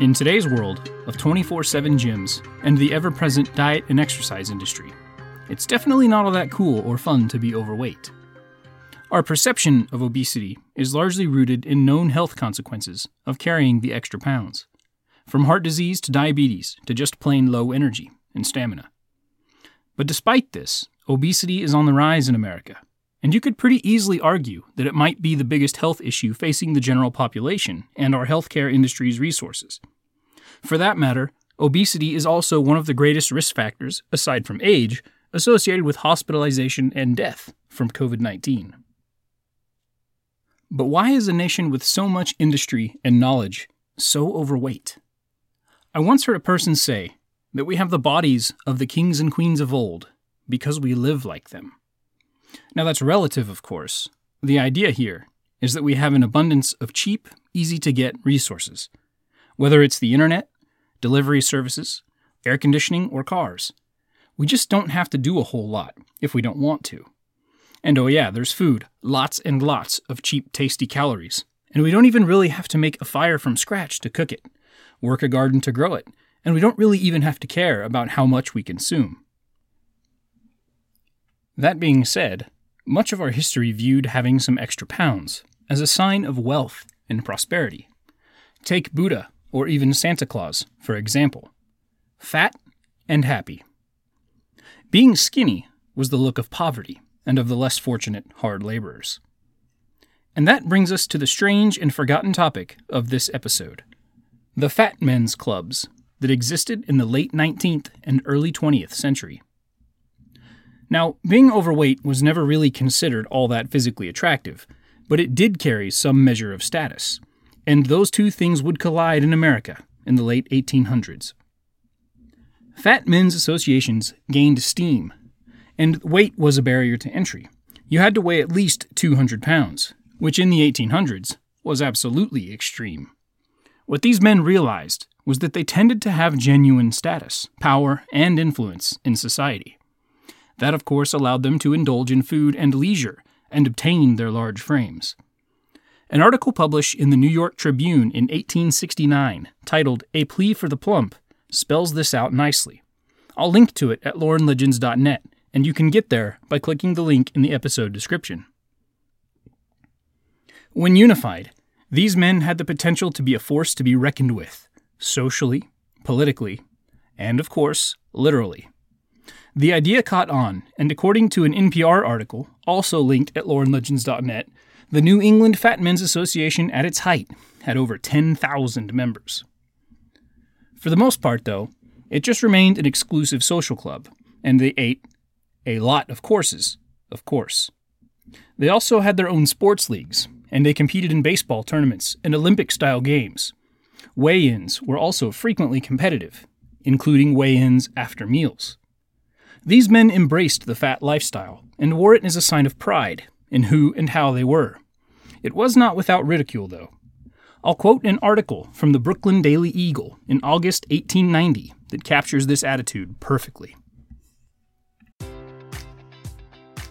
In today's world of 24 7 gyms and the ever present diet and exercise industry, it's definitely not all that cool or fun to be overweight. Our perception of obesity is largely rooted in known health consequences of carrying the extra pounds, from heart disease to diabetes to just plain low energy and stamina. But despite this, obesity is on the rise in America, and you could pretty easily argue that it might be the biggest health issue facing the general population and our healthcare industry's resources. For that matter, obesity is also one of the greatest risk factors, aside from age, associated with hospitalization and death from COVID 19. But why is a nation with so much industry and knowledge so overweight? I once heard a person say that we have the bodies of the kings and queens of old because we live like them. Now, that's relative, of course. The idea here is that we have an abundance of cheap, easy to get resources, whether it's the internet, delivery services, air conditioning, or cars. We just don't have to do a whole lot if we don't want to. And oh, yeah, there's food, lots and lots of cheap, tasty calories. And we don't even really have to make a fire from scratch to cook it, work a garden to grow it, and we don't really even have to care about how much we consume. That being said, much of our history viewed having some extra pounds as a sign of wealth and prosperity. Take Buddha or even Santa Claus, for example. Fat and happy. Being skinny was the look of poverty and of the less fortunate hard laborers. And that brings us to the strange and forgotten topic of this episode the fat men's clubs that existed in the late 19th and early 20th century. Now, being overweight was never really considered all that physically attractive, but it did carry some measure of status, and those two things would collide in America in the late 1800s. Fat men's associations gained steam, and weight was a barrier to entry. You had to weigh at least 200 pounds, which in the 1800s was absolutely extreme. What these men realized was that they tended to have genuine status, power, and influence in society. That, of course, allowed them to indulge in food and leisure and obtain their large frames. An article published in the New York Tribune in 1869, titled A Plea for the Plump, spells this out nicely. I'll link to it at loreandlegends.net, and you can get there by clicking the link in the episode description. When unified, these men had the potential to be a force to be reckoned with, socially, politically, and of course, literally. The idea caught on, and according to an NPR article, also linked at loreandlegends.net, the New England Fat Men's Association at its height had over 10,000 members. For the most part, though, it just remained an exclusive social club, and they ate a lot of courses, of course. They also had their own sports leagues, and they competed in baseball tournaments and Olympic style games. Weigh ins were also frequently competitive, including weigh ins after meals. These men embraced the fat lifestyle and wore it as a sign of pride in who and how they were. It was not without ridicule, though. I'll quote an article from the Brooklyn Daily Eagle in August 1890 that captures this attitude perfectly.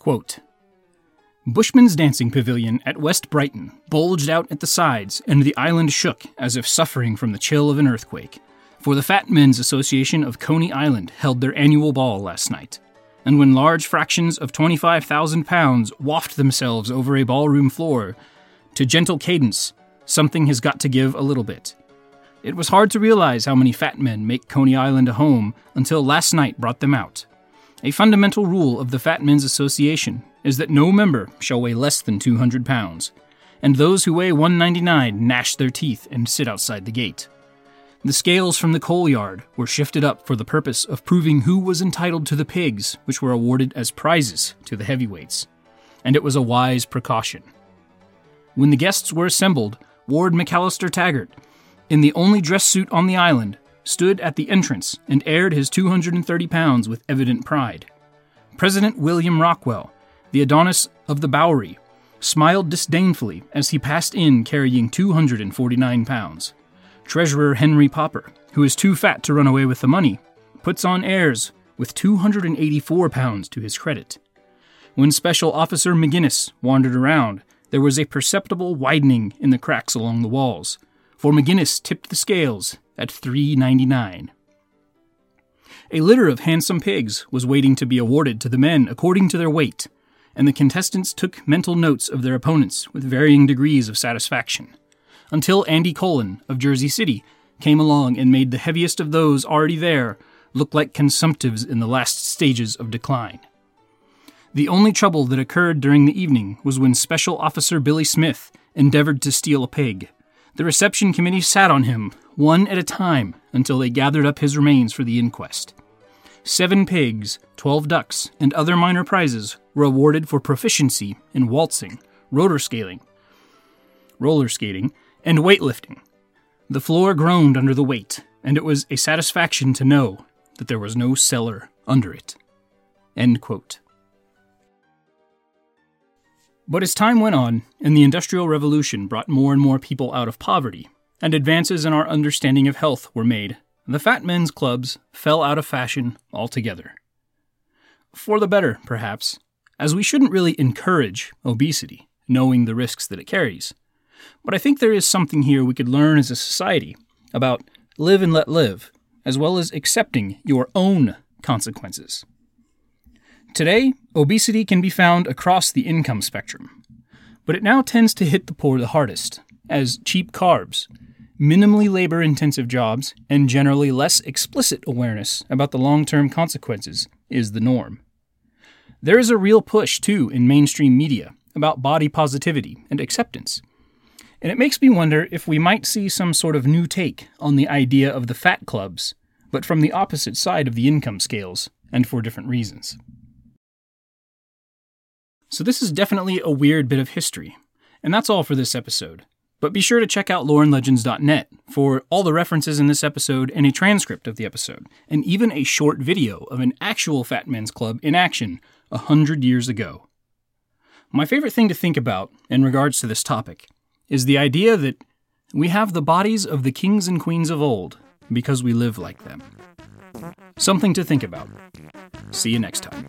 Quote Bushman's dancing pavilion at West Brighton bulged out at the sides, and the island shook as if suffering from the chill of an earthquake. For the Fat Men's Association of Coney Island held their annual ball last night. And when large fractions of 25,000 pounds waft themselves over a ballroom floor, to gentle cadence, something has got to give a little bit. It was hard to realize how many fat men make Coney Island a home until last night brought them out. A fundamental rule of the Fat Men's Association is that no member shall weigh less than 200 pounds, and those who weigh 199 gnash their teeth and sit outside the gate. The scales from the coal yard were shifted up for the purpose of proving who was entitled to the pigs, which were awarded as prizes to the heavyweights, and it was a wise precaution. When the guests were assembled, Ward McAllister Taggart, in the only dress suit on the island, stood at the entrance and aired his 230 pounds with evident pride. President William Rockwell, the Adonis of the Bowery, smiled disdainfully as he passed in carrying 249 pounds. Treasurer Henry Popper, who is too fat to run away with the money, puts on airs with 284 pounds to his credit. When Special Officer McGinnis wandered around, there was a perceptible widening in the cracks along the walls, for McGinnis tipped the scales at 3.99. A litter of handsome pigs was waiting to be awarded to the men according to their weight, and the contestants took mental notes of their opponents with varying degrees of satisfaction, until Andy Colon of Jersey City came along and made the heaviest of those already there look like consumptives in the last stages of decline. The only trouble that occurred during the evening was when Special Officer Billy Smith endeavored to steal a pig. The reception committee sat on him, one at a time, until they gathered up his remains for the inquest. Seven pigs, twelve ducks, and other minor prizes were awarded for proficiency in waltzing, roller skating, roller skating, and weightlifting. The floor groaned under the weight, and it was a satisfaction to know that there was no cellar under it. End quote. But as time went on, and the Industrial Revolution brought more and more people out of poverty, and advances in our understanding of health were made, the fat men's clubs fell out of fashion altogether. For the better, perhaps, as we shouldn't really encourage obesity, knowing the risks that it carries. But I think there is something here we could learn as a society about live and let live, as well as accepting your own consequences. Today, obesity can be found across the income spectrum, but it now tends to hit the poor the hardest, as cheap carbs, minimally labor intensive jobs, and generally less explicit awareness about the long term consequences is the norm. There is a real push, too, in mainstream media about body positivity and acceptance. And it makes me wonder if we might see some sort of new take on the idea of the fat clubs, but from the opposite side of the income scales, and for different reasons. So, this is definitely a weird bit of history, and that's all for this episode. But be sure to check out loreandlegends.net for all the references in this episode and a transcript of the episode, and even a short video of an actual Fat Men's Club in action a hundred years ago. My favorite thing to think about in regards to this topic is the idea that we have the bodies of the kings and queens of old because we live like them. Something to think about. See you next time.